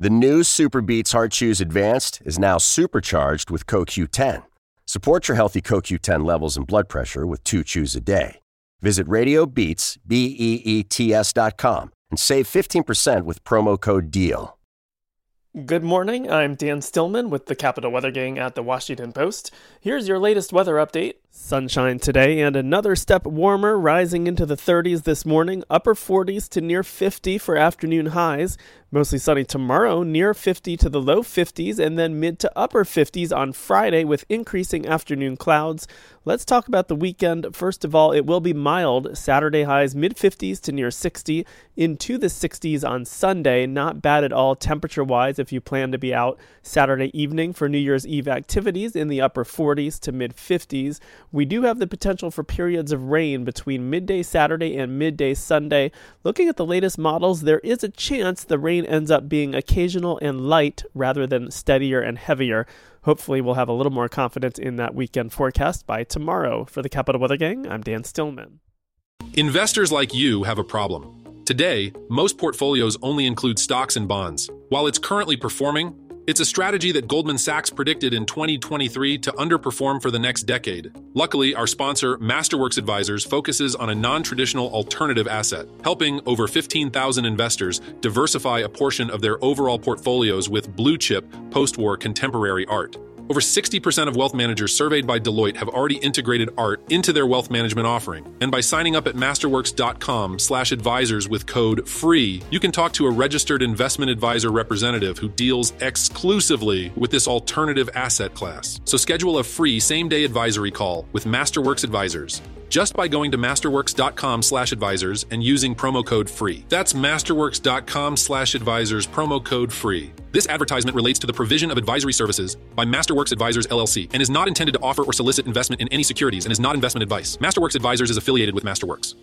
The new SuperBeets Heart Chews Advanced is now supercharged with CoQ10. Support your healthy CoQ10 levels and blood pressure with two chews a day. Visit RadioBeets, B-E-E-T-S dot com and save 15% with promo code DEAL. Good morning. I'm Dan Stillman with the Capital Weather Gang at the Washington Post. Here's your latest weather update. Sunshine today and another step warmer, rising into the 30s this morning, upper 40s to near 50 for afternoon highs. Mostly sunny tomorrow, near 50 to the low 50s, and then mid to upper 50s on Friday with increasing afternoon clouds. Let's talk about the weekend. First of all, it will be mild. Saturday highs mid 50s to near 60, into the 60s on Sunday. Not bad at all temperature wise if you plan to be out Saturday evening for New Year's Eve activities in the upper 40s to mid 50s. We do have the potential for periods of rain between midday Saturday and midday Sunday. Looking at the latest models, there is a chance the rain ends up being occasional and light rather than steadier and heavier. Hopefully, we'll have a little more confidence in that weekend forecast by tomorrow. For the Capital Weather Gang, I'm Dan Stillman. Investors like you have a problem. Today, most portfolios only include stocks and bonds. While it's currently performing, it's a strategy that Goldman Sachs predicted in 2023 to underperform for the next decade. Luckily, our sponsor, Masterworks Advisors, focuses on a non traditional alternative asset, helping over 15,000 investors diversify a portion of their overall portfolios with blue chip, post war contemporary art. Over 60% of wealth managers surveyed by Deloitte have already integrated art into their wealth management offering. And by signing up at masterworks.com/advisors with code FREE, you can talk to a registered investment advisor representative who deals exclusively with this alternative asset class. So schedule a free same-day advisory call with Masterworks Advisors just by going to masterworks.com slash advisors and using promo code FREE. That's masterworks.com slash advisors, promo code FREE. This advertisement relates to the provision of advisory services by Masterworks Advisors LLC and is not intended to offer or solicit investment in any securities and is not investment advice. Masterworks Advisors is affiliated with Masterworks.